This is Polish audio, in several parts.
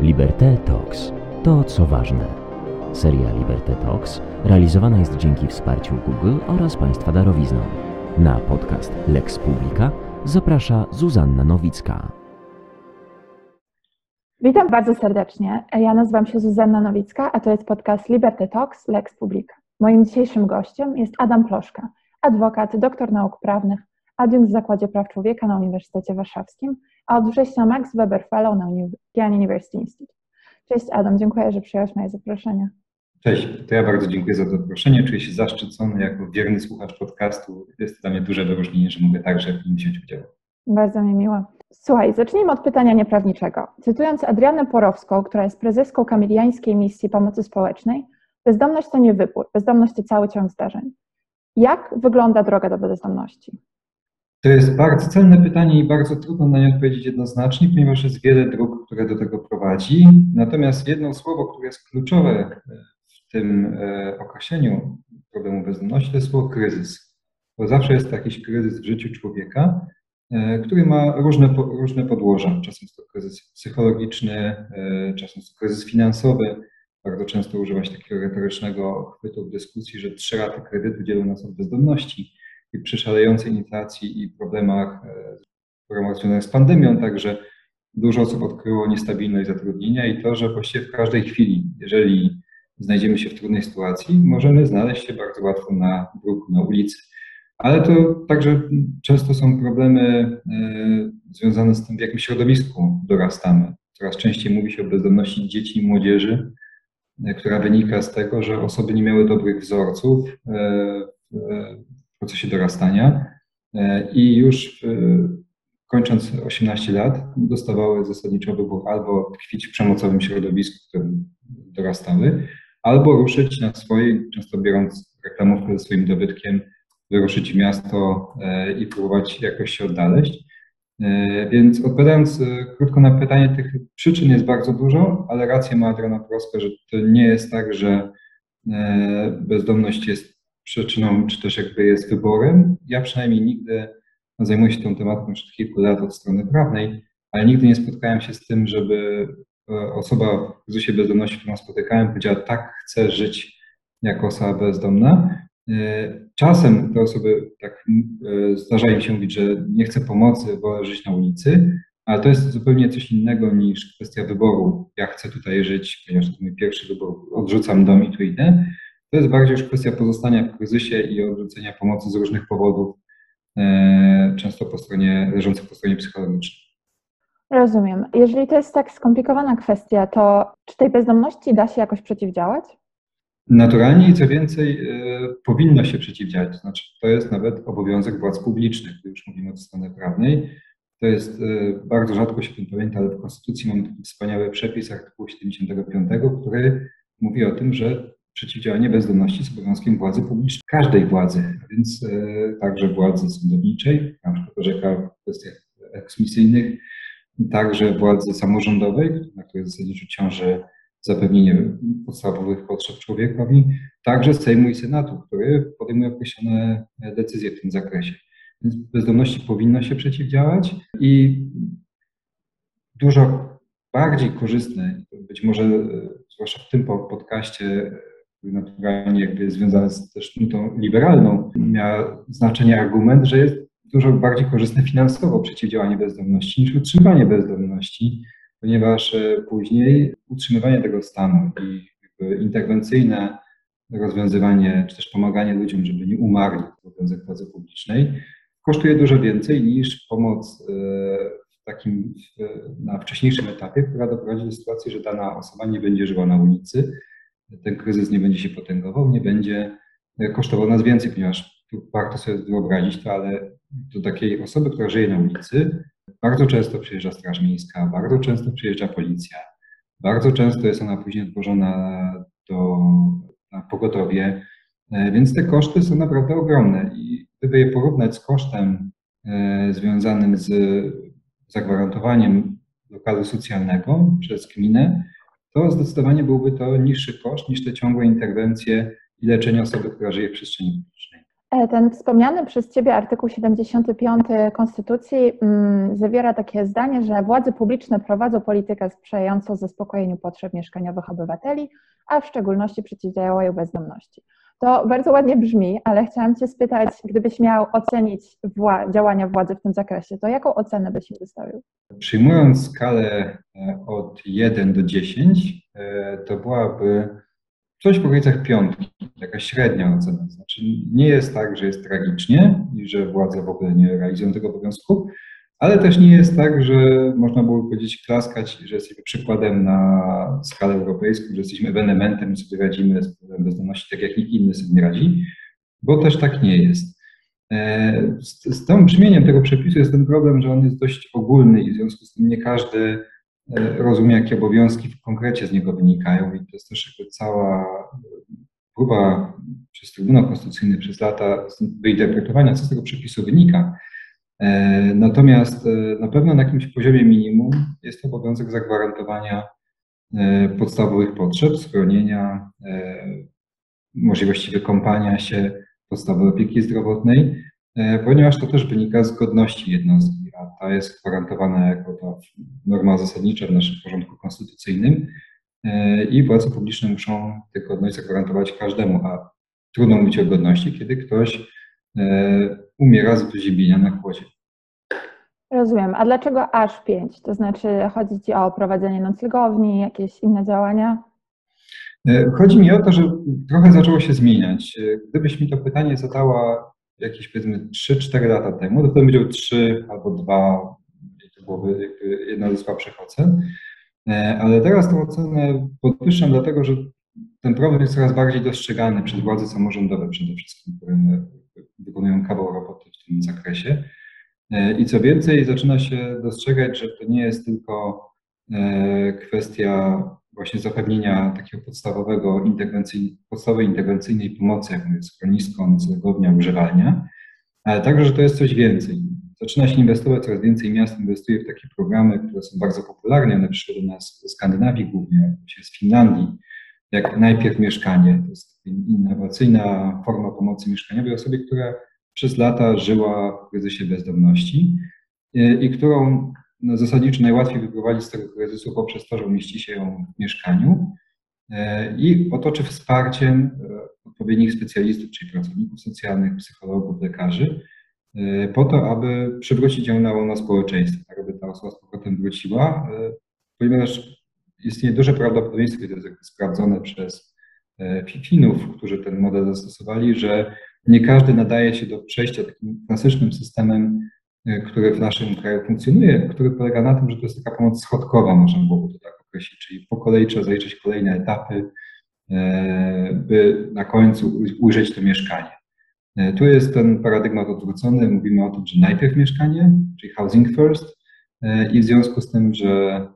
Liberté Talks. To co ważne. Seria Liberté Talks realizowana jest dzięki wsparciu Google oraz Państwa darowizną. Na podcast Lex Publica zaprasza Zuzanna Nowicka. Witam bardzo serdecznie. Ja nazywam się Zuzanna Nowicka, a to jest podcast Liberty Talks Lex Publica. Moim dzisiejszym gościem jest Adam Ploszka, adwokat, doktor nauk prawnych, adiunkt w Zakładzie Praw Człowieka na Uniwersytecie Warszawskim, a od września Max Weber Fellow na Indiana University Institute. Cześć Adam, dziękuję, że przyjąłeś moje zaproszenie. Cześć, to ja bardzo dziękuję za zaproszenie. Czuję się zaszczycony jako wierny słuchacz podcastu. Jest to dla mnie duże wyróżnienie, że mogę także w nim wziąć udział. Bardzo mi miło. Słuchaj, zacznijmy od pytania nieprawniczego. Cytując Adrianę Porowską, która jest prezeską Kamiliańskiej Misji Pomocy Społecznej, bezdomność to nie wybór, bezdomność to cały ciąg zdarzeń. Jak wygląda droga do bezdomności? To jest bardzo cenne pytanie i bardzo trudno na nie odpowiedzieć jednoznacznie, ponieważ jest wiele dróg, które do tego prowadzi. Natomiast jedno słowo, które jest kluczowe w tym e, określeniu problemu bezdomności, to jest słowo kryzys. Bo zawsze jest jakiś kryzys w życiu człowieka, e, który ma różne, różne podłoża. Czasem jest to kryzys psychologiczny, e, czasem jest to kryzys finansowy. Bardzo często używa się takiego retorycznego chwytu w dyskusji, że trzy raty kredytu dzielą nas od bezdomności przy szalejącej inflacji i problemach, problemach związanych z pandemią, także dużo osób odkryło niestabilność zatrudnienia i to, że właściwie w każdej chwili, jeżeli znajdziemy się w trudnej sytuacji, możemy znaleźć się bardzo łatwo na bruku, na ulicy. Ale to także często są problemy e, związane z tym, w jakim środowisku dorastamy. Coraz częściej mówi się o bezdomności dzieci i młodzieży, e, która wynika z tego, że osoby nie miały dobrych wzorców e, procesie dorastania i już kończąc 18 lat dostawały zasadniczo wybór albo tkwić w przemocowym środowisku, w którym dorastały, albo ruszyć na swojej, często biorąc reklamówkę ze swoim dobytkiem, wyruszyć w miasto e, i próbować jakoś się odnaleźć. E, więc odpowiadając e, krótko na pytanie, tych przyczyn jest bardzo dużo, ale rację ma Adriana Proska, że to nie jest tak, że bezdomność jest przyczyną, czy też jakby jest wyborem. Ja przynajmniej nigdy zajmuję się tą tematyką już od kilku lat od strony prawnej, ale nigdy nie spotkałem się z tym, żeby osoba w kryzysie bezdomności, którą spotykałem, powiedziała, tak, chcę żyć jako osoba bezdomna. E, czasem te osoby tak e, zdarza im się mówić, że nie chcę pomocy, wolę żyć na ulicy, ale to jest zupełnie coś innego niż kwestia wyboru. Ja chcę tutaj żyć, ponieważ to mój pierwszy wybór, odrzucam dom i tu idę. To jest bardziej już kwestia pozostania w kryzysie i odrzucenia pomocy z różnych powodów, e, często po stronie, leżących po stronie psychologicznej. Rozumiem. Jeżeli to jest tak skomplikowana kwestia, to czy tej bezdomności da się jakoś przeciwdziałać? Naturalnie i co więcej, y, powinno się przeciwdziałać. To znaczy, to jest nawet obowiązek władz publicznych, gdy już mówimy o stronie prawnej. To jest y, bardzo rzadko się tym pamięta, ale w Konstytucji mamy taki wspaniały przepis artykułu 75, który mówi o tym, że przeciwdziałanie bezdomności jest obowiązkiem władzy publicznej, każdej władzy, a więc y, także władzy sądowniczej, na przykład orzeka w kwestiach eksmisyjnych, także władzy samorządowej, na której zasadniczo ciąży zapewnienie podstawowych potrzeb człowiekowi, także Sejmu i Senatu, który podejmuje określone decyzje w tym zakresie. Więc bezdomności powinno się przeciwdziałać i dużo bardziej korzystne, być może zwłaszcza w tym podcaście, naturalnie jakby jest związany z też nutą liberalną, miał znaczenie argument, że jest dużo bardziej korzystne finansowo przeciwdziałanie bezdomności niż utrzymywanie bezdomności, ponieważ e, później utrzymywanie tego stanu i interwencyjne rozwiązywanie, czy też pomaganie ludziom, żeby nie umarli w obowiązek władzy publicznej, kosztuje dużo więcej niż pomoc e, w takim na wcześniejszym etapie, która doprowadzi do sytuacji, że dana osoba nie będzie żyła na ulicy, ten kryzys nie będzie się potęgował, nie będzie kosztował nas więcej, ponieważ warto sobie wyobrazić to, ale do takiej osoby, która żyje na ulicy, bardzo często przyjeżdża Straż Miejska, bardzo często przyjeżdża policja, bardzo często jest ona później odwożona do, na pogotowie, e, więc te koszty są naprawdę ogromne. I gdyby je porównać z kosztem e, związanym z zagwarantowaniem lokalu socjalnego przez gminę, to zdecydowanie byłby to niższy koszt niż te ciągłe interwencje i leczenie osoby, która żyje w przestrzeni publicznej. E, ten wspomniany przez Ciebie artykuł 75 Konstytucji mm, zawiera takie zdanie, że władze publiczne prowadzą politykę sprzyjającą zaspokojeniu potrzeb mieszkaniowych obywateli, a w szczególności przeciwdziałają bezdomności. To bardzo ładnie brzmi, ale chciałam Cię spytać, gdybyś miał ocenić wła działania władzy w tym zakresie, to jaką ocenę byś im wystawił? Przyjmując skalę e, od 1 do 10, e, to byłaby coś w okolicach piątki, taka średnia ocena. Znaczy nie jest tak, że jest tragicznie i że władze w ogóle nie realizują tego obowiązku, ale też nie jest tak, że można byłoby powiedzieć, klaskać, że jesteśmy przykładem na skalę europejską, że jesteśmy ewenementem i sobie radzimy z problemem bezdomności tak jak nikt inny sobie nie radzi, bo też tak nie jest. E, z, z tym brzmieniem tego przepisu jest ten problem, że on jest dość ogólny i w związku z tym nie każdy e, rozumie, jakie obowiązki w konkrecie z niego wynikają i to jest też jakby cała próba przez Trybunał Konstytucyjny przez lata wyinterpretowania, co z tego przepisu wynika. E, natomiast e, na pewno na jakimś poziomie minimum jest obowiązek zagwarantowania e, podstawowych potrzeb, schronienia, możliwości wykąpania się, podstawy opieki zdrowotnej, ponieważ to też wynika z godności jednostki, a ta jest gwarantowana jako ta norma zasadnicza w naszym porządku konstytucyjnym i władze publiczne muszą tę godność zagwarantować każdemu, a trudno mówić o godności, kiedy ktoś umiera z wyziębienia na kłodzie. Rozumiem. A dlaczego aż pięć? To znaczy chodzi Ci o prowadzenie noclegowni, jakieś inne działania? E, chodzi mi o to, że trochę zaczęło się zmieniać. E, gdybyś mi to pytanie zadała jakieś powiedzmy 3-4 lata temu, to wtedy powiedział 3 albo 2, i to byłoby jedna ze słabszych ocen. E, ale teraz tę ocenę podwyższam, dlatego że ten problem jest coraz bardziej dostrzegany przez władze samorządowe przede wszystkim, które wykonują kawał roboty w tym zakresie. E, I co więcej, zaczyna się dostrzegać, że to nie jest tylko e, kwestia właśnie zapewnienia takiego podstawowego interwencyj, podstawowej interwencyjnej pomocy, jaką jest schronisko, noclegownia, używalnia, ale także, że to jest coś więcej. Zaczyna się inwestować, coraz więcej miast inwestuje w takie programy, które są bardzo popularne, one przyszły do nas ze Skandynawii głównie, z Finlandii, jak najpierw mieszkanie. To jest innowacyjna forma pomocy mieszkaniowej osobie, która przez lata żyła w kryzysie bezdomności e, i którą no, zasadniczo najłatwiej wyprowadzić z tego kryzysu poprzez to, że umieści się ją w mieszkaniu e, i otoczy wsparciem e, odpowiednich specjalistów, czyli pracowników socjalnych, psychologów, lekarzy, po to, aby przywrócić ją na łono społeczeństwa, tak aby ta osoba z powrotem wróciła, ponieważ istnieje duże prawdopodobieństwo, i to jest sprawdzone przez Finów, którzy ten model zastosowali, że nie każdy nadaje się do przejścia takim klasycznym systemem, e, który w naszym kraju funkcjonuje, który polega na tym, że to jest taka pomoc schodkowa, można byłoby to tak określić, czyli po kolei trzeba zaliczyć kolejne etapy, e, by na końcu ujrzeć to mieszkanie. E, tu jest ten paradygmat odwrócony, mówimy o tym, że najpierw mieszkanie, czyli housing first, i w związku z tym, że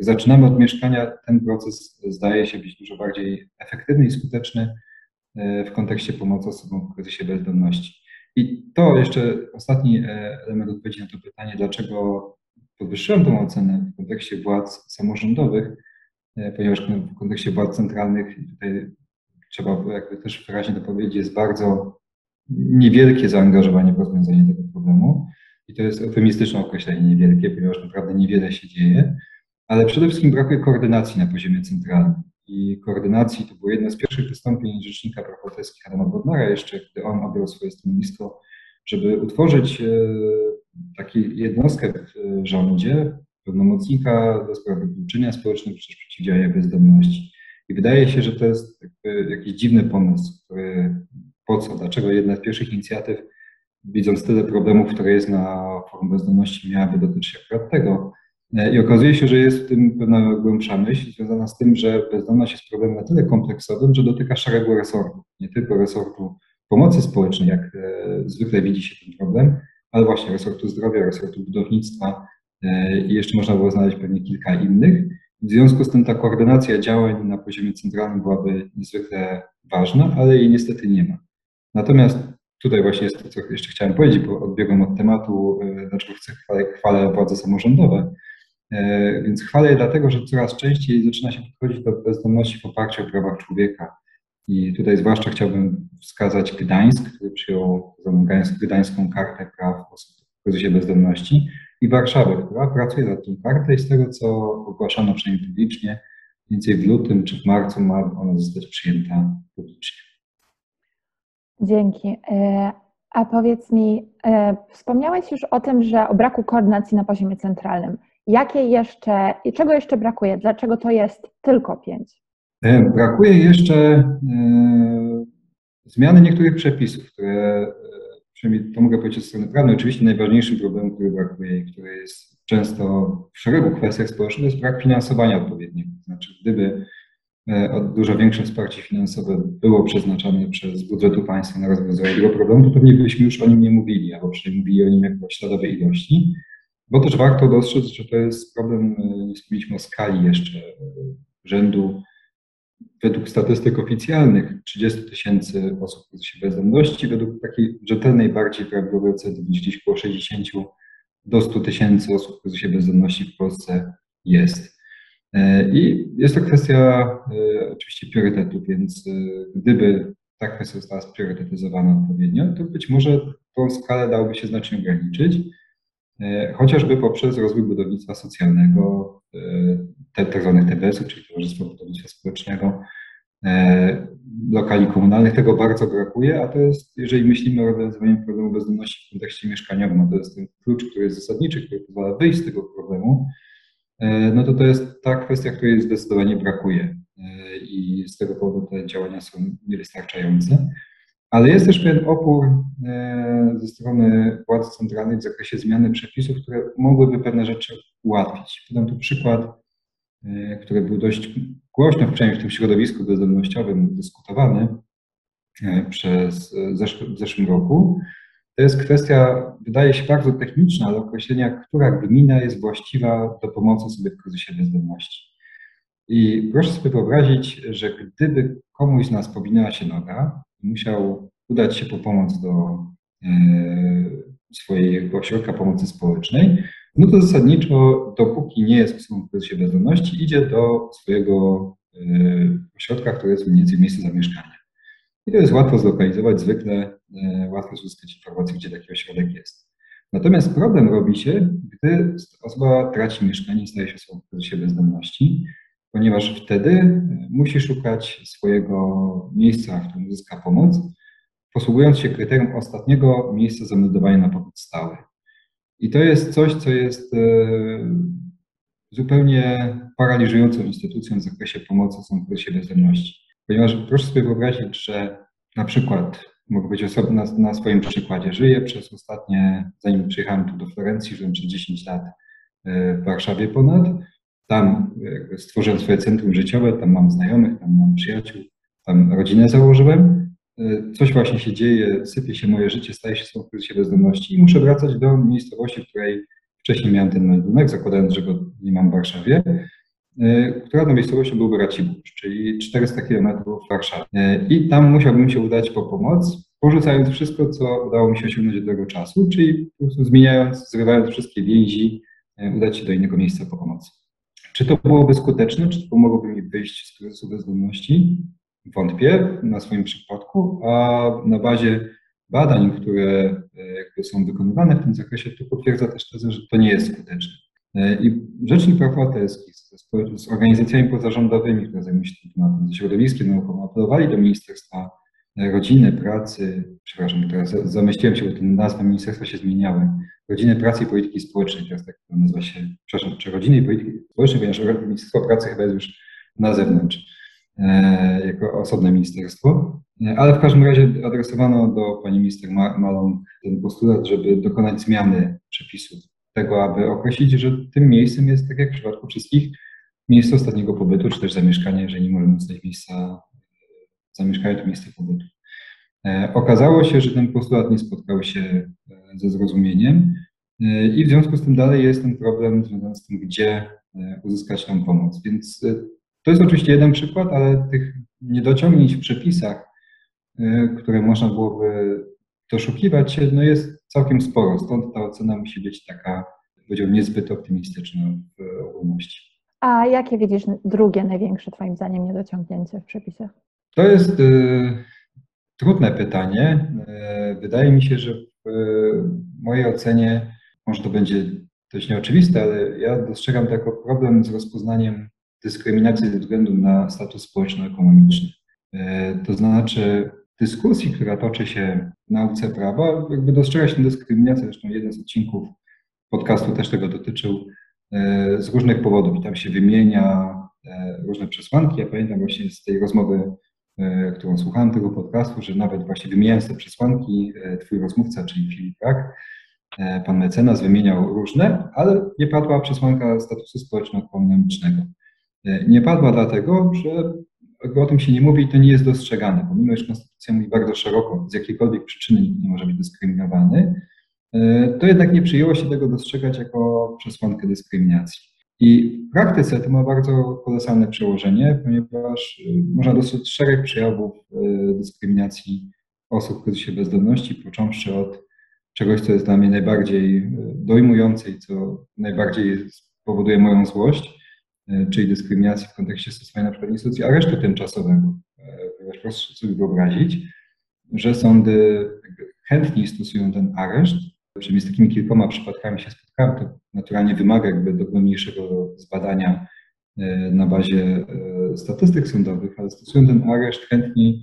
zaczynamy od mieszkania, ten proces zdaje się być dużo bardziej efektywny i skuteczny E, w kontekście pomocy osobom w kryzysie bezdomności. I to jeszcze ostatni e, element odpowiedzi na to pytanie, dlaczego podwyższyłem tę ocenę w kontekście władz samorządowych, e, ponieważ w kontekście władz centralnych tutaj trzeba jakby też wyraźnie to powiedzieć, jest bardzo niewielkie zaangażowanie w rozwiązanie tego problemu. I to jest eufemistyczne określenie niewielkie, ponieważ naprawdę niewiele się dzieje, ale przede wszystkim brakuje koordynacji na poziomie centralnym i koordynacji. To było jedno z pierwszych wystąpień Rzecznika Praw Obywatelskich Adama Bodnara, jeszcze gdy on objął swoje stanowisko, żeby utworzyć e, taką jednostkę w rządzie, pełnomocnika do spraw wykluczenia społecznego czy przeciwdziałania bezdomności. I wydaje się, że to jest jakiś dziwny pomysł, który po co, dlaczego jedna z pierwszych inicjatyw, widząc tyle problemów, które jest na forum bezdomności, miałaby dotyczyć akurat tego. E, I okazuje się, że jest w tym pewna głębsza myśl związana z tym, że bezdomność jest problemem na tyle kompleksowym, że dotyka szeregu resortów. Nie tylko resortu pomocy społecznej, jak e, zwykle widzi się ten problem, ale właśnie resortu zdrowia, resortu budownictwa e, i jeszcze można było znaleźć pewnie kilka innych. W związku z tym ta koordynacja działań na poziomie centralnym byłaby niezwykle ważna, ale jej niestety nie ma. Natomiast tutaj właśnie jest to, co jeszcze chciałem powiedzieć, bo odbiegłem od tematu, dlaczego chcę chwalę, władze samorządowe. E, więc chwalę dlatego, że coraz częściej zaczyna się podchodzić do bezdomności w oparciu o prawa człowieka. I tutaj zwłaszcza chciałbym wskazać Gdańsk, który przyjął Gdańską Kartę Praw Osób w kryzysie bezdomności i Warszawę, która pracuje nad tą kartę i z tego, co ogłaszano przynajmniej publicznie, mniej więcej w lutym czy w marcu ma ona zostać przyjęta publicznie. Dzięki. E, a powiedz mi, e, wspomniałeś już o tym, że o braku koordynacji na poziomie centralnym. Jakie jeszcze, czego jeszcze brakuje? Dlaczego to jest tylko pięć? E, brakuje jeszcze zmiany niektórych przepisów, które, przynajmniej to mogę powiedzieć z strony prawnej, oczywiście najważniejszym problemem, który brakuje i który jest często w szeregu kwestiach społecznych, jest brak finansowania odpowiedniego. Znaczy, gdyby E, dużo większe wsparcie finansowe było przeznaczane przez budżetu państwa na rozwiązanie tego problemu, to pewnie byśmy już o nim nie mówili, albo przynajmniej mówili o nim jako o śladowej ilości, bo też warto dostrzec, że to jest problem, e, nie wspomnieliśmy o skali jeszcze, e, rzędu. Według statystyk oficjalnych 30 tysięcy osób w kryzysie bezdomności, według takiej rzetelnej, bardziej prawidłowej oceny gdzieś około 60 do 100 tysięcy osób w kryzysie bezdomności w Polsce jest. E, I jest to kwestia e, oczywiście priorytetu, więc e, gdyby ta kwestia została spriorytetyzowana odpowiednio, to być może tą skalę dałoby się znacznie ograniczyć, chociażby poprzez rozwój budownictwa socjalnego, te, tak TBS-ów, czyli Towarzystwa Budownictwa Społecznego, lokali komunalnych. Tego bardzo brakuje, a to jest, jeżeli myślimy o rozwiązaniu problemu bezdomności w kontekście mieszkaniowym, to jest ten klucz, który jest zasadniczy, który pozwala wyjść z tego problemu, no to to jest ta kwestia, której zdecydowanie brakuje e, i z tego powodu te działania są niewystarczające. Ale jest też pewien opór e, ze strony władz centralnych w zakresie zmiany przepisów, które mogłyby pewne rzeczy ułatwić. Podam tu przykład, który był dość głośno, przynajmniej w tym środowisku bezdomnościowym, dyskutowany przez w zeszłym roku. To jest kwestia, wydaje się bardzo techniczna, ale określenia, która gmina jest właściwa do pomocy sobie w kryzysie bezdomności. I proszę sobie wyobrazić, że gdyby komuś z nas powinęła się noga musiał udać się po pomoc do e, swojego ośrodka pomocy społecznej, no to zasadniczo, dopóki nie jest osobą w kryzysie bezdomności, idzie do swojego e, ośrodka, który jest mniej więcej miejsce zamieszkania. I to jest łatwo zlokalizować, zwykle e, łatwo uzyskać informację, gdzie taki ośrodek jest. Natomiast problem robi się, gdy osoba traci mieszkanie i staje się osobą w kryzysie bezdomności, ponieważ wtedy e, musi szukać swojego miejsca, w którym uzyska pomoc, posługując się kryterium ostatniego miejsca zameldowania na pobyt stały. I to jest coś, co jest e, zupełnie paraliżującą instytucją w zakresie pomocy osobom w kryzysie bezdomności. Ponieważ proszę sobie wyobrazić, że na przykład, mogę być osobny na, na, swoim przykładzie, żyję przez ostatnie, zanim przyjechałem tu do Florencji, żyłem przez 10 lat e, w Warszawie ponad. Tam stworzyłem swoje centrum życiowe, tam mam znajomych, tam mam przyjaciół, tam rodzinę założyłem. E, coś właśnie się dzieje, sypie się moje życie, staje się w kryzysie bezdomności i muszę wracać do miejscowości, w której wcześniej miałem ten meldunek, zakładając, że go nie mam w Warszawie. E, która na miejscowością byłby Racibórz, czyli 400 km w Warszawie. E, I tam musiałbym się udać po pomoc, porzucając wszystko, co udało mi się osiągnąć do tego czasu, czyli po prostu zmieniając, zrywając wszystkie więzi, e, udać się do innego miejsca po pomocy. Czy to byłoby skuteczne, czy to pomogłoby mi wyjść z kryzysu bezdomności? Wątpię na swoim przypadku, a na bazie badań, które są wykonywane w tym zakresie, to potwierdza też tezę, że to nie jest skuteczne. I Rzecznik Praw Obywatelskich z organizacjami pozarządowymi, które zajmują się tym tematem, ze środowiskiem naukowym, apelowali do Ministerstwa Rodziny, Pracy, przepraszam, teraz zamyśliłem się, bo te nazwy ministerstwa się zmieniały, Rodziny, Pracy i Polityki Społecznej, teraz tak nazywa się, przepraszam, czy Rodziny i Polityki Społecznej, ponieważ Ministerstwo Pracy chyba jest już na zewnątrz, e, jako osobne ministerstwo, e, ale w każdym razie adresowano do pani minister Malą ten postulat, żeby dokonać zmiany przepisów tego, aby określić, że tym miejscem jest, tak jak w przypadku wszystkich, miejsce ostatniego pobytu, czy też zamieszkania, jeżeli nie możemy znaleźć miejsca zamieszkania, to miejsce pobytu. E, okazało się, że ten postulat nie spotkał się e, ze zrozumieniem e, i w związku z tym dalej jest ten problem związany z tym, gdzie uzyskać tą pomoc. Więc to jest oczywiście jeden przykład, ale tych niedociągnięć w przepisach, które można byłoby doszukiwać się, no jest całkiem sporo. Stąd ta ocena musi być taka, powiedziałbym, niezbyt optymistyczna w ogólności. A jakie widzisz drugie największe Twoim zdaniem niedociągnięcie w przepisach? To jest y, trudne pytanie. Y, wydaje mi się, że w mojej ocenie, może to będzie dość nieoczywiste, ale ja dostrzegam to jako problem z rozpoznaniem dyskryminacji ze względu na status społeczno-ekonomiczny. Y, to znaczy dyskusji, która toczy się w nauce prawa, jakby dostrzega się tę dyskryminację, zresztą jeden z odcinków podcastu też tego dotyczył, z różnych powodów i tam się wymienia różne przesłanki. Ja pamiętam właśnie z tej rozmowy E, którą słuchałem tego podcastu, że nawet właśnie wymieniając te przesłanki, e, twój rozmówca, czyli Filip Rak, e, pan mecenas wymieniał różne, ale nie padła przesłanka statusu społeczno-ekonomicznego. Nie padła dlatego, że o tym się nie mówi i to nie jest dostrzegane, pomimo że konstytucja mówi bardzo szeroko, z jakiejkolwiek przyczyny nikt nie może być dyskryminowany, to jednak nie przyjęło się tego dostrzegać jako przesłankę dyskryminacji. I w praktyce to ma bardzo kolosalne przełożenie, ponieważ y, można dostrzec szereg przejawów y, dyskryminacji osób w kryzysie bezdomności, począwszy od czegoś, co jest dla mnie najbardziej dojmujące i co najbardziej spowoduje moją złość, czyli dyskryminacji w kontekście stosowania przykład instytucji aresztu tymczasowego. Ponieważ proszę sobie wyobrazić, że sądy chętniej stosują ten areszt, Czyli z takimi kilkoma przypadkami się spotkałem, to naturalnie wymaga jakby dogłębniejszego zbadania e, na bazie e, statystyk sądowych, ale stosują ten areszt chętniej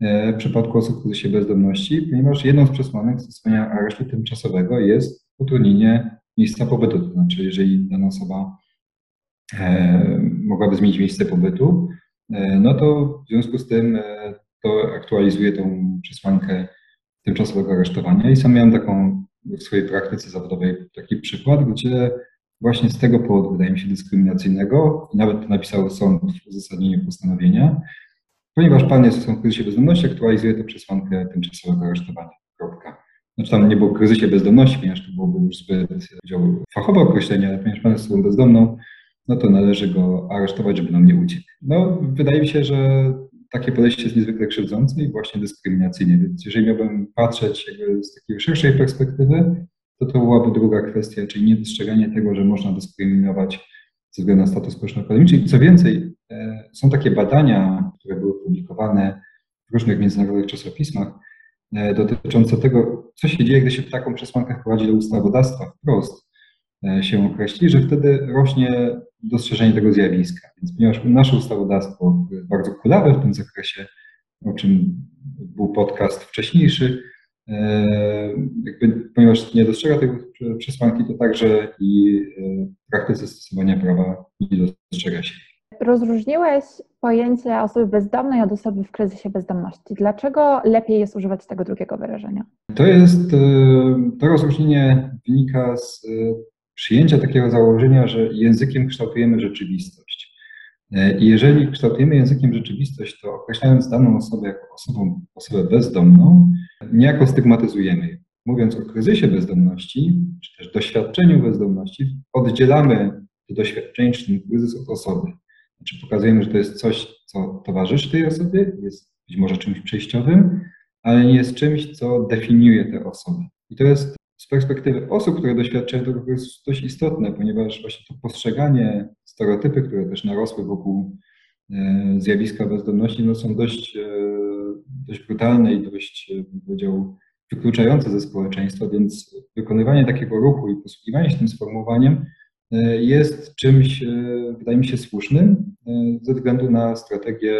e, w przypadku osób w kryzysie bezdomności, ponieważ jedną z przesłanek stosowania aresztu tymczasowego jest utrudnienie miejsca pobytu. To znaczy, jeżeli dana osoba mogłaby zmienić miejsce pobytu, no to w związku z tym to aktualizuje tą przesłankę tymczasowego aresztowania. I sam miałem taką w swojej praktyce zawodowej taki przykład, gdzie właśnie z tego powodu, wydaje mi się, dyskryminacyjnego, nawet napisał sąd w uzasadnieniu postanowienia, ponieważ pan jest w kryzysie bezdomności, aktualizuje to przesłankę tymczasowego aresztowania. Kropka. Znaczy tam nie było kryzysie bezdomności, ponieważ to byłoby już zbyt fachowe określenie, ale ponieważ pan jest osobą bezdomną, no to należy go aresztować, żeby nam nie uciekł. No, wydaje mi się, że takie podejście jest niezwykle krzywdzące i właśnie dyskryminacyjne. Więc jeżeli miałbym patrzeć z takiej szerszej perspektywy, to to byłaby druga kwestia, czyli niedostrzeganie tego, że można dyskryminować ze względu na status społeczno-ekonomiczny. Co więcej, e, są takie badania, które były publikowane w różnych międzynarodowych czasopismach, e, dotyczące tego, co się dzieje, gdy się taką przesłankę wprowadzi do ustawodawstwa wprost, e, się określi, że wtedy rośnie dostrzeżenie tego zjawiska. Więc ponieważ nasze ustawodawstwo jest bardzo kulawe w tym zakresie, o czym był podcast wcześniejszy, e, jakby, ponieważ nie dostrzega tej przesłanki, to także i e, w praktyce stosowania prawa nie dostrzega się. Rozróżniłeś pojęcie osoby bezdomnej od osoby w kryzysie bezdomności. Dlaczego lepiej jest używać tego drugiego wyrażenia? To jest, e, to rozróżnienie wynika z przyjęcia takiego założenia, że językiem kształtujemy rzeczywistość. E, I jeżeli kształtujemy językiem rzeczywistość, to określając daną osobę jako osobą, osobę bezdomną, niejako stygmatyzujemy ją. Mówiąc o kryzysie bezdomności, czy też doświadczeniu bezdomności, oddzielamy to doświadczenie, czy ten kryzys od osoby. Znaczy pokazujemy, że to jest coś, co towarzyszy tej osobie, jest być może czymś przejściowym, ale nie jest czymś, co definiuje tę osobę. I to jest z perspektywy osób, które doświadczają tego, jest dość istotne, ponieważ właśnie to postrzeganie, stereotypy, które też narosły wokół e, zjawiska bezdomności, no są dość, e, dość brutalne i dość, e, bym powiedział, wykluczające ze społeczeństwa, więc wykonywanie takiego ruchu i posługiwanie się tym sformułowaniem jest czymś, wydaje mi się, słusznym ze względu na strategię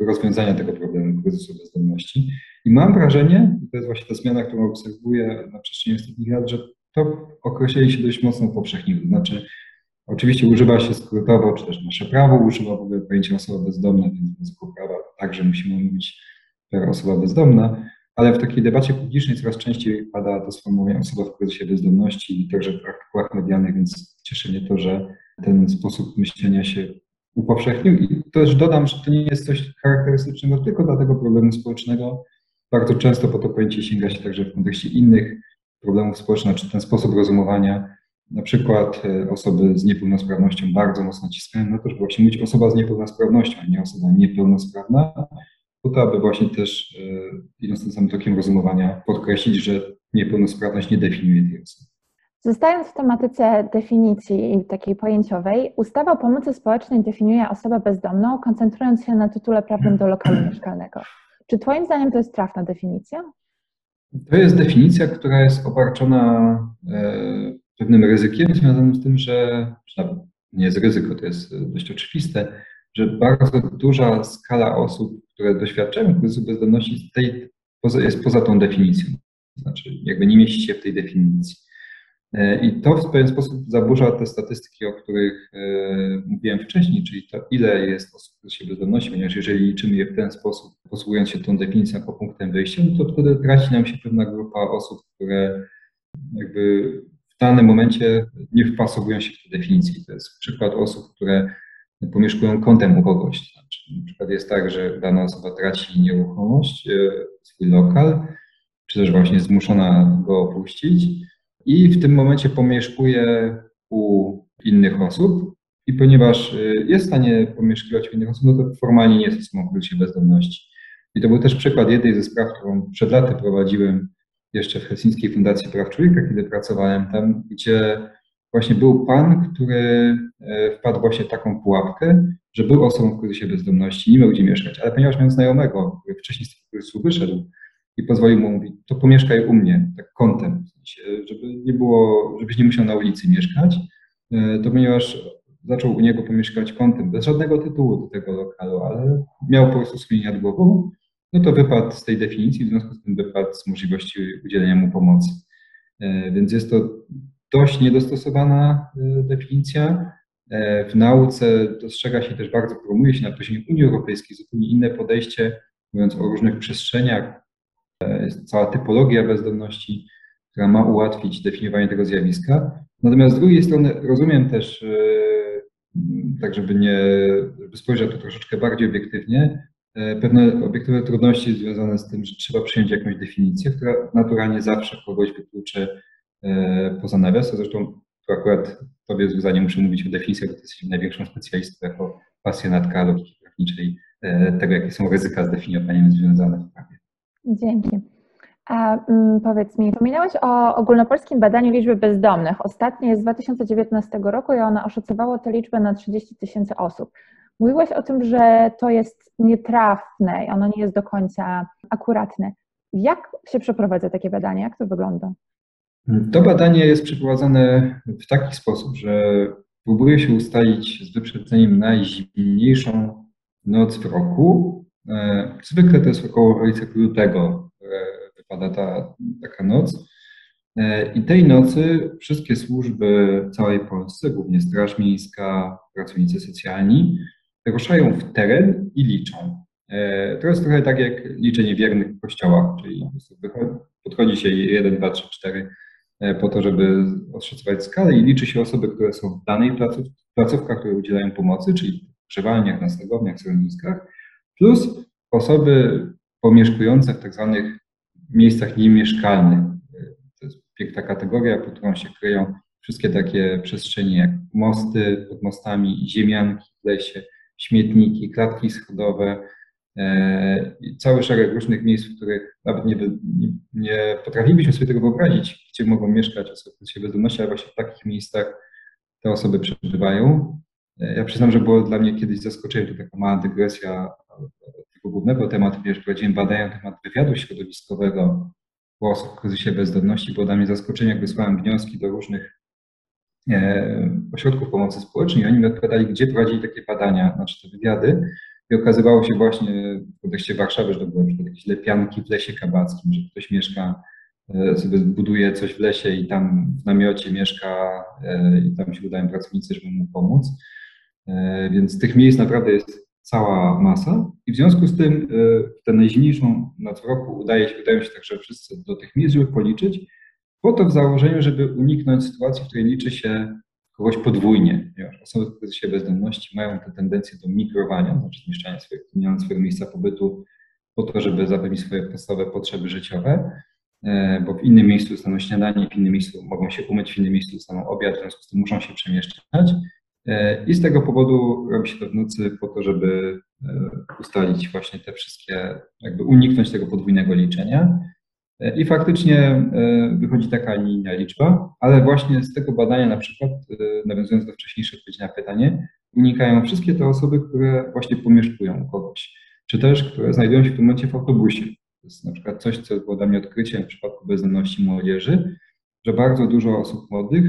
rozwiązania tego problemu kryzysu bezdomności. I mam wrażenie, to jest właśnie ta zmiana, którą obserwuję na przestrzeni ostatnich lat, że to określenie się dość mocno upowszechniło. To znaczy, oczywiście używa się skrótowo, czy też nasze prawo używa w ogóle pojęcia osoba bezdomna, więc w języku prawa także musimy mówić osoba bezdomna, ale w takiej debacie publicznej coraz częściej pada to sformułowanie osoba w kryzysie bezdomności i także w artykułach medialnych, więc cieszy mnie to, że ten sposób myślenia się upowszechnił i też dodam, że to nie jest coś charakterystycznego tylko dla tego problemu społecznego, bardzo często po to pojęcie sięga się także w kontekście innych problemów społecznych, czy ten sposób rozumowania, na przykład e, osoby z niepełnosprawnością bardzo mocno naciskają na to, żeby właśnie mówić osoba z niepełnosprawnością, a nie osoba niepełnosprawna, po to, aby właśnie też e, idąc tym samym tokiem rozumowania podkreślić, że niepełnosprawność nie definiuje tej osoby. Zostając w tematyce definicji takiej pojęciowej, ustawa o pomocy społecznej definiuje osobę bezdomną, koncentrując się na tytule prawnym do lokalu mieszkalnego. Czy Twoim zdaniem to jest trafna definicja? To jest definicja, która jest obarczona e, pewnym ryzykiem związanym z tym, że, nie jest ryzyko, to jest dość oczywiste, że bardzo duża skala osób, które doświadczają kryzysu bezdomności jest poza tą definicją. Znaczy, jakby nie mieści się w tej definicji. E, I to w pewien sposób zaburza te statystyki, o których e, mówiłem wcześniej, czyli to, ile jest osób w kryzysie bezdomności, ponieważ jeżeli liczymy je w ten sposób, posługując się tą definicją jako punktem wyjścia, no to wtedy traci nam się pewna grupa osób, które jakby w danym momencie nie wpasowują się w tę definicję. To jest przykład osób, które pomieszkują kątem u kogoś. Znaczy, na przykład jest tak, że dana osoba traci nieruchomość, e, swój lokal, czy też właśnie zmuszona go opuścić i w tym momencie pomieszkuje u innych osób i ponieważ e, jest w stanie pomieszkiwać u innych osób, no to formalnie nie jest osobą w kryzysie bezdomności. I to był też przykład jednej ze spraw, którą przed laty prowadziłem jeszcze w Helsińskiej Fundacji Praw Człowieka, kiedy pracowałem tam, gdzie właśnie był pan, który e, wpadł właśnie taką pułapkę, że był osobą w kryzysie bezdomności, nie miał gdzie mieszkać, ale ponieważ miał znajomego, który wcześniej z tego kryzysu wyszedł i pozwolił mu mówić, to pomieszkaj u mnie, tak kątem, żeby nie było, żebyś nie musiał na ulicy mieszkać, e, to ponieważ zaczął u niego pomieszkać kątem, bez żadnego tytułu do tego lokalu, ale miał po prostu schronienie nad głową, no to wypadł z tej definicji, w związku z tym wypadł z możliwości udzielenia mu pomocy. E, więc jest to dość niedostosowana e, definicja. W nauce dostrzega się też bardzo, promuje się na poziomie Unii Europejskiej zupełnie inne podejście, mówiąc o różnych przestrzeniach. Jest cała typologia bezdomności, która ma ułatwić definiowanie tego zjawiska. Natomiast z drugiej strony rozumiem też, tak żeby nie, żeby spojrzeć to troszeczkę bardziej obiektywnie, E, pewne obiektywne trudności związane z tym, że trzeba przyjąć jakąś definicję, która naturalnie zawsze kogoś wykluczy e, poza nawias. Zresztą to akurat Tobie Zuzanie muszę mówić o definicji, bo Ty jesteś największą specjalistą jako pasjonatka logiki prawniczej, e, tego jakie są ryzyka z definiowaniem związane w prawie. Dzięki. A mm, powiedz mi, wspominałeś o ogólnopolskim badaniu liczby bezdomnych. Ostatnie jest z 2019 roku i ono oszacowało tę liczbę na 30 tysięcy osób. Mówiłeś o tym, że to jest nietrafne i ono nie jest do końca akuratne. Jak się przeprowadza takie badanie? Jak to wygląda? To badanie jest przeprowadzane w taki sposób, że próbuje się ustalić z wyprzedzeniem najzimniejszą noc w roku. E, zwykle to jest około okolicy lutego wypada ta, taka noc. E, I tej nocy wszystkie służby w całej Polsce, głównie Straż Miejska, pracownicy socjalni, ruszają w teren i liczą. E, to jest trochę tak jak liczenie wiernych w kościołach, czyli podchodzi się 1, 2, 3, 4 po to, żeby oszacować skalę i liczy się osoby, które są w danej placówkach, które udzielają pomocy, czyli w grzewalniach, na stogowniach, schroniskach, plus osoby pomieszkujące w tak zwanych miejscach niemieszkalnych. To jest piękna kategoria, pod którą się kryją wszystkie takie przestrzenie jak mosty pod mostami, ziemianki w lesie, śmietniki, klatki schodowe e, i cały szereg różnych miejsc, w których nawet nie, nie, potrafilibyśmy sobie tego wyobrazić, gdzie mogą mieszkać osoby z bezdomności, ale właśnie w takich miejscach te osoby przebywają. E, ja przyznam, że było dla mnie kiedyś zaskoczeniem, to taka mała dygresja tego głównego tematu, ponieważ prowadziłem badania na temat wywiadu środowiskowego u osób w kryzysie bezdomności. Było dla mnie zaskoczenie, jak wysłałem wnioski do różnych E, ośrodków pomocy społecznej. Oni mi odpowiadali, gdzie prowadzili takie badania, znaczy te wywiady. I okazywało się właśnie w kontekście Warszawy, że to były na jakieś lepianki w lesie kabackim, że ktoś mieszka, e, sobie buduje coś w lesie i tam w namiocie mieszka e, i tam się udają pracownicy, żeby mu pomóc. Więc tych miejsc naprawdę jest cała masa i w związku z tym w tę najzimniejszą noc roku udaje się, udają się także wszyscy do tych miejsc, żeby policzyć, po to w założeniu, żeby uniknąć sytuacji, w której liczy się kogoś podwójnie, ponieważ osoby w kryzysie bezdomności mają tę tendencję do migrowania, znaczy zniszczania swojego, swojego miejsca pobytu po to, żeby zapewnić swoje podstawowe potrzeby życiowe, e, bo w innym miejscu dostaną śniadanie, w innym miejscu mogą się umyć, w innym miejscu dostaną obiad, w związku z tym muszą się przemieszczać. E, I z tego powodu robi się to w nocy po to, żeby e, ustalić właśnie te wszystkie, jakby uniknąć tego podwójnego liczenia. I faktycznie wychodzi taka inna liczba, ale właśnie z tego badania na przykład, nawiązując do wcześniejszego odpowiedzi na pytanie, unikają wszystkie te osoby, które właśnie pomieszkują kogoś, czy też które znajdują się w tym momencie w autobusie. To jest na przykład coś, co było dla mnie odkryciem w przypadku bezdomności młodzieży, że bardzo dużo osób młodych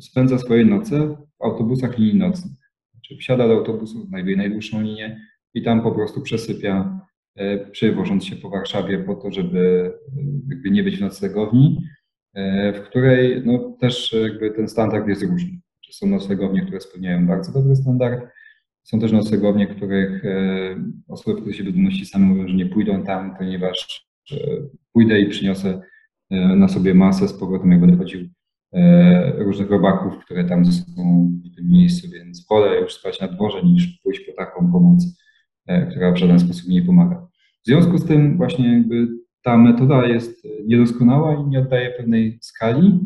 spędza swoje noce w autobusach linii nocnych. Znaczy wsiada do autobusu, znajduje najdłuższą linię i tam po prostu przesypia, e, przewożąc się po Warszawie po to, żeby e, jakby nie być w noclegowni, e, w której no, też jakby ten standard jest różny. Są noclegownie, które spełniają bardzo dobry standard, są też noclegownie, których osoby, które się bezdomności same mówią, że nie pójdą tam, ponieważ pójdę i przyniosę na sobie masę z powrotem, jak będę chodził różnych robaków, które tam są w tym miejscu, więc wolę już spać na dworze niż pójść po taką pomoc, e, która w żaden sposób nie pomaga. W związku z tym właśnie jakby ta metoda jest niedoskonała i nie oddaje pewnej skali,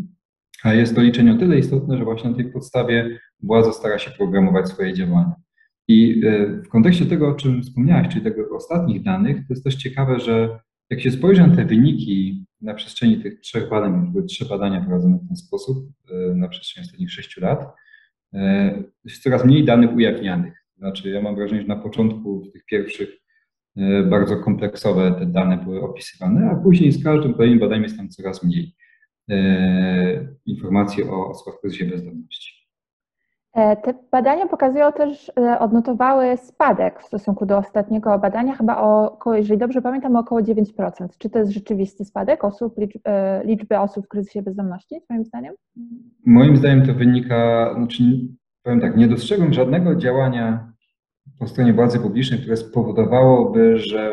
a jest to liczenie o tyle istotne, że właśnie na tej podstawie władza stara się programować swoje działania. I e, w kontekście tego, o czym wspomniałeś, czyli tego ostatnich danych, to jest też ciekawe, że jak się spojrzy na te wyniki na przestrzeni tych trzech badań, były trzy badania prowadzone w ten sposób e, na przestrzeni ostatnich sześciu lat, e, jest coraz mniej danych ujawnianych. Znaczy, ja mam wrażenie, że na początku w tych pierwszych e, bardzo kompleksowe te dane były opisywane, a później z każdym kolejnym badaniem jest tam coraz mniej informacji o osobach w bezdomności. E, te badania pokazują też, e, odnotowały spadek w stosunku do ostatniego badania, chyba o około, jeżeli dobrze pamiętam, około 9%. Czy to jest rzeczywisty spadek osób, e, liczby osób w kryzysie bezdomności, Twoim zdaniem? Moim zdaniem to wynika, znaczy powiem tak, nie dostrzegłem żadnego działania po stronie władzy publicznej, które spowodowałoby, że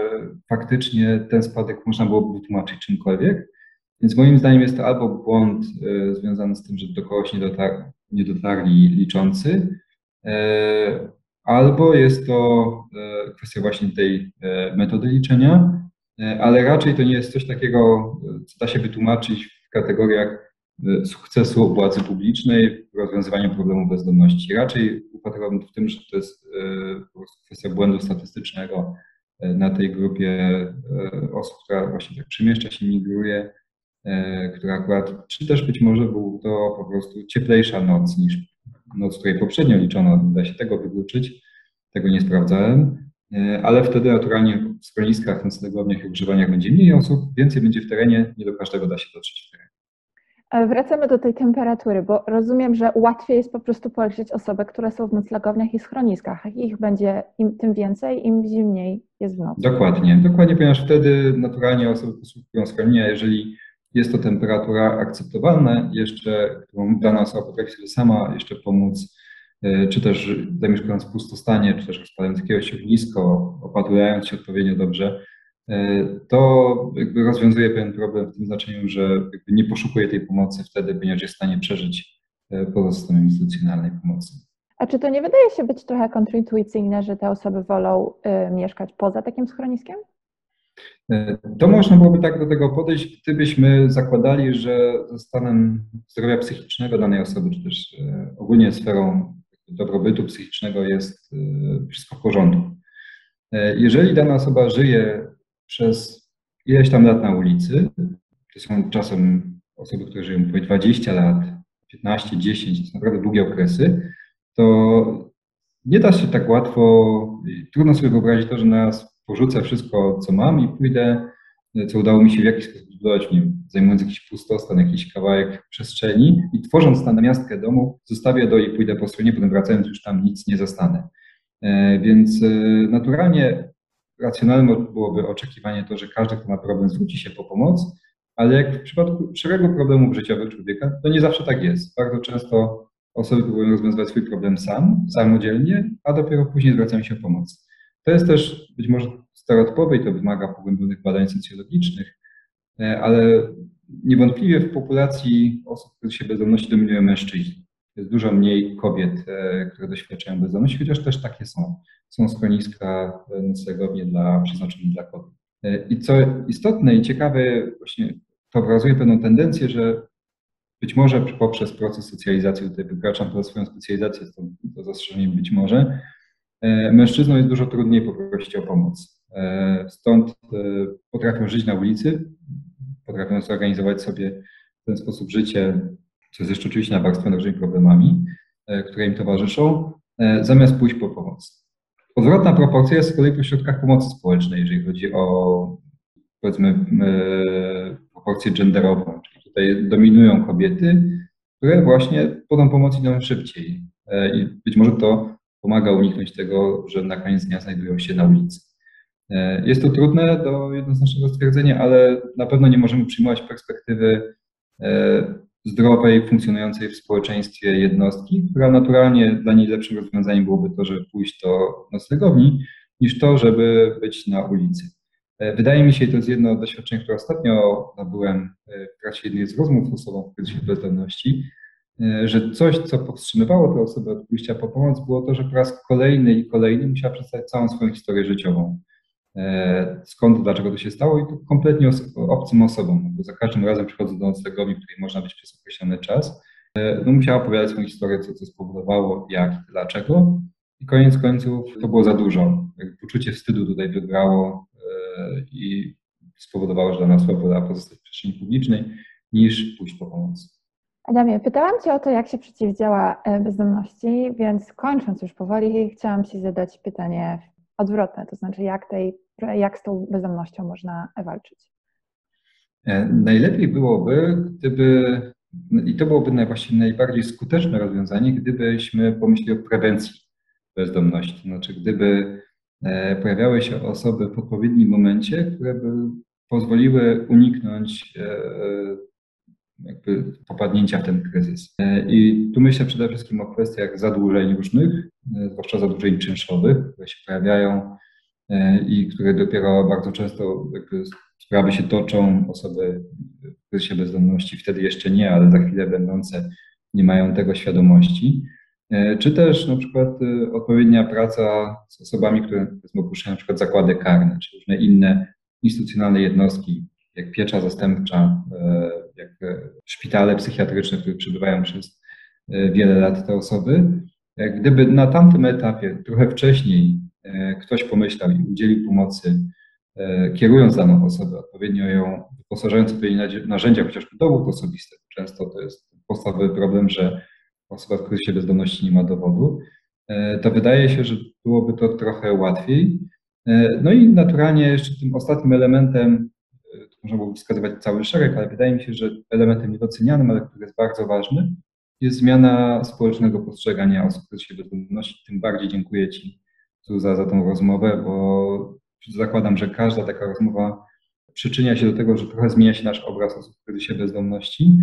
faktycznie ten spadek można byłoby wytłumaczyć czymkolwiek. Więc moim zdaniem jest to albo błąd związany z tym, że do kogoś nie dotarł, nie dotarli liczący, e, albo jest to e, kwestia właśnie tej e, metody liczenia, ale raczej to nie jest coś takiego, co da się wytłumaczyć w kategoriach sukcesu władzy publicznej w rozwiązywaniu problemu bezdomności. Raczej upatrywałbym w tym, że to jest po prostu kwestia błędu statystycznego na tej grupie osób, która właśnie tak przemieszcza się, migruje która akurat, czy też być może był to po prostu cieplejsza noc niż noc, której poprzednio liczono, da się tego wykluczyć, tego nie sprawdzałem, e, ale wtedy naturalnie w schroniskach, noclegowniach i używaniach będzie mniej osób, więcej będzie w terenie, nie do każdego da się dotrzeć w terenie. Wracamy do tej temperatury, bo rozumiem, że łatwiej jest po prostu policzyć osoby, które są w noclegowniach i schroniskach. Ich będzie im, tym więcej, im zimniej jest w nocy. Dokładnie, dokładnie, ponieważ wtedy naturalnie osoby poszukują schronienia, jeżeli jest to temperatura akceptowalna, jeszcze, którą dana osoba potrafi sobie sama jeszcze pomóc, e, czy też zamieszkując pustostanie, czy też rozpalając jakiegoś ognisko, opatrując się odpowiednio dobrze, e, to jakby rozwiązuje pewien problem w tym znaczeniu, że nie poszukuje tej pomocy wtedy, ponieważ jest w stanie przeżyć e, poza systemem instytucjonalnej pomocy. A czy to nie wydaje się być trochę kontrintuicyjne, że te osoby wolą y, mieszkać poza takim schroniskiem? E, to można byłoby tak do tego podejść, gdybyśmy zakładali, że ze stanem zdrowia psychicznego danej osoby, czy też e, ogólnie sferą dobrobytu psychicznego jest e, wszystko w porządku. Jeżeli dana osoba żyje przez ileś tam lat na ulicy, to są czasem osoby, które żyją po 20 lat, 15, 10, to są naprawdę długie okresy, to nie da się tak łatwo, trudno sobie wyobrazić to, że nas porzucę wszystko, co mam i pójdę, co udało mi się w jakiś sposób zbudować, nie wiem, zajmując jakiś pustostan, jakiś kawałek przestrzeni i tworząc tam miastkę domu, zostawię do i pójdę po stronie, potem wracając już tam nic nie zastanę. E, więc e, naturalnie racjonalne byłoby oczekiwanie to, że każdy, kto ma problem, zwróci się po pomoc, ale jak w przypadku szeregu problemów życiowych człowieka, to nie zawsze tak jest. Bardzo często osoby próbują rozwiązywać swój problem sam, samodzielnie, a dopiero później zwracają się o pomoc. To jest też być może stereotypowe i to wymaga pogłębionych badań socjologicznych, e, ale niewątpliwie w populacji osób, które się bezdomności dominują mężczyźni. Jest dużo mniej kobiet, e, które doświadczają bezdomności, chociaż też takie są. Są schroniska e, noclegownie dla, przeznaczone dla kobiet. I co istotne i ciekawe, właśnie to obrazuje pewną tendencję, że być może poprzez proces socjalizacji, tutaj wykraczam poza swoją specjalizację, to, to zastrzeżenie być może, mężczyznom jest dużo trudniej poprosić o pomoc. E, stąd e, potrafią żyć na ulicy, potrafią zorganizować sobie w ten sposób życie, co jest jeszcze oczywiście nawarstwione różnymi problemami, które im towarzyszą, zamiast pójść po pomoc. Odwrotna proporcja jest z kolei środkach pomocy społecznej, jeżeli chodzi o powiedzmy proporcję genderową, czyli tutaj dominują kobiety, które właśnie po tą pomoc idą szybciej. E, I być może to pomaga uniknąć tego, że na koniec dnia znajdują się na ulicy. E, jest to trudne do jednoznacznego stwierdzenia, ale na pewno nie możemy przyjmować perspektywy e, zdrowej, funkcjonującej w społeczeństwie jednostki, która naturalnie dla niej lepszym rozwiązaniem byłoby to, żeby pójść do noclegowni, niż to, żeby być na ulicy. Wydaje mi się, to jest jedno doświadczenie, które ostatnio nabyłem w trakcie jednej z rozmów z osobą w kryzysie bezdomności, E, że coś, co powstrzymywało tę osobę od pójścia po pomoc, było to, że po raz kolejny i kolejny musiała przedstawić całą swoją historię życiową. E, skąd, dlaczego to się stało i to kompletnie obcym osobom, bo za każdym razem przychodzę do noclegowni, w której można być przez określony czas, e, no musiała opowiadać swoją historię, co to spowodowało, jak, dlaczego i koniec końców to było za dużo. Poczucie wstydu tutaj wygrało i spowodowało, że dla nas wolała pozostać w przestrzeni publicznej niż pójść po pomoc. Adamie, pytałam Cię o to, jak się przeciwdziała e, bezdomności, więc kończąc już powoli, chciałam Ci zadać pytanie odwrotne, to znaczy jak, tej, jak z tą bezdomnością można walczyć? E, najlepiej byłoby, gdyby, i to byłoby najwłaściwie najbardziej skuteczne rozwiązanie, gdybyśmy pomyśleli o prewencji bezdomności. Znaczy, gdyby e, pojawiały się osoby w odpowiednim momencie, które by pozwoliły uniknąć jakby popadnięcia w ten kryzys. E, I tu myślę przede wszystkim o kwestiach zadłużeń różnych, e, zwłaszcza zadłużeń czynszowych, które się pojawiają e, i które dopiero bardzo często sprawy się toczą, osoby w kryzysie bezdomności wtedy jeszcze nie, ale za chwilę będące nie mają tego świadomości. Czy też na przykład odpowiednia praca z osobami, które opuszczają na przykład zakłady karne, czy różne inne instytucjonalne jednostki, jak piecza zastępcza, e, jak e, szpitale psychiatryczne, w których przebywają przez e, wiele lat te osoby. Gdyby na tamtym etapie, trochę wcześniej, ktoś pomyślał i udzielił pomocy, kierując daną osobę, odpowiednio ją wyposażając w odpowiednie narzędzia, chociażby dowód osobisty. Często to jest podstawowy problem, że osoba w kryzysie bezdomności nie ma dowodu. To wydaje się, że byłoby to trochę łatwiej. No i naturalnie jeszcze tym ostatnim elementem można byłoby wskazywać cały szereg, ale wydaje mi się, że elementem niedocenianym, ale który jest bardzo ważny, jest zmiana społecznego postrzegania osób w kryzysie bezdomności. Tym bardziej dziękuję Ci, Zuza, za tą rozmowę, bo zakładam, że każda taka rozmowa przyczynia się do tego, że trochę zmienia się nasz obraz osób w kryzysie bezdomności.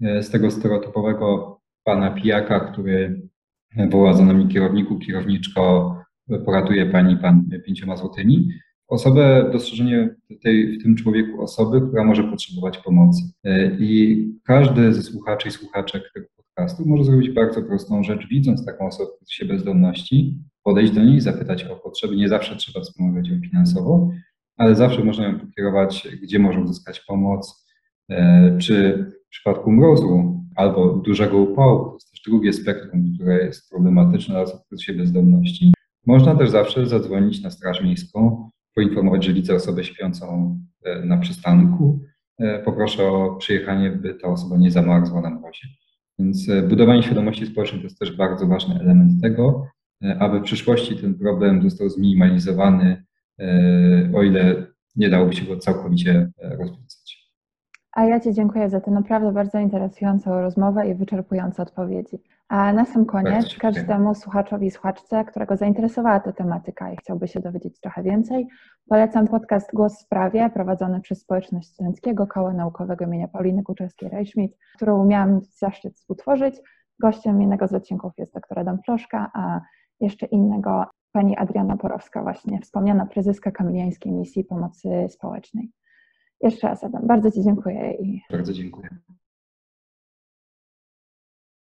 Z tego stereotypowego pana pijaka, który woła za nami kierowniku, kierowniczko, poratuje pani pan pięcioma złotymi, osobę, dostrzeżenie tej, w tym człowieku osoby, która może potrzebować pomocy. E, I każdy ze słuchaczy i słuchaczek tego podcastu może zrobić bardzo prostą rzecz, widząc taką osobę w się bezdomności, podejść do niej, zapytać o potrzeby. Nie zawsze trzeba wspomagać ją finansowo, ale zawsze można ją pokierować, gdzie może uzyskać pomoc, e, czy w przypadku mrozu albo dużego upału, to jest też drugie spektrum, które jest problematyczne dla osób w się bezdomności. Można też zawsze zadzwonić na Straż Miejską, poinformować, że widzę osobę śpiącą e, na przystanku. E, poproszę o przyjechanie, by ta osoba nie zamarzła na mrozie. Więc e, budowanie świadomości społecznej to jest też bardzo ważny element tego, aby w przyszłości ten problem został zminimalizowany, o ile nie dałoby się go całkowicie rozwiązać. A ja Ci dziękuję za tę naprawdę bardzo interesującą rozmowę i wyczerpujące odpowiedzi. A na sam koniec każdemu słuchaczowi i słuchaczce, którego zainteresowała ta tematyka i chciałby się dowiedzieć trochę więcej, polecam podcast Głos w Sprawie prowadzony przez Społeczność Studenckiego Koła Naukowego imienia Pauliny Kuczewskiej-Rejschmidt, którą miałam zaszczyt współtworzyć. Gościem jednego z odcinków jest dr Adam Ploszka, a jeszcze innego pani Adriana Porowska, właśnie wspomniana prezeska Kamiliańskiej Misji Pomocy Społecznej. Jeszcze raz, Adam, bardzo Ci dziękuję. I... Bardzo dziękuję.